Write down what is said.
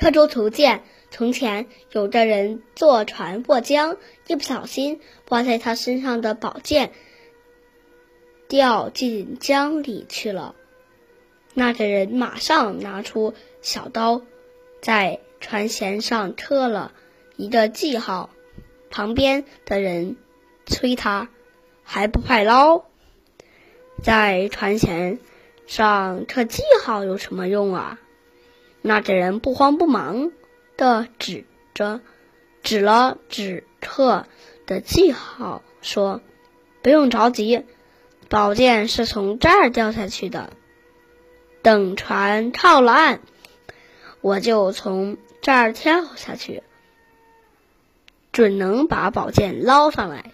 刻舟图鉴：从前有个人坐船过江，一不小心挂在他身上的宝剑掉进江里去了。那个人马上拿出小刀，在船舷上刻了一个记号。旁边的人催他，还不快捞！在船舷上刻记号有什么用啊？那个人不慌不忙的指着，指了指刻的记号，说：“不用着急，宝剑是从这儿掉下去的。等船靠了岸，我就从这儿跳下去，准能把宝剑捞上来。”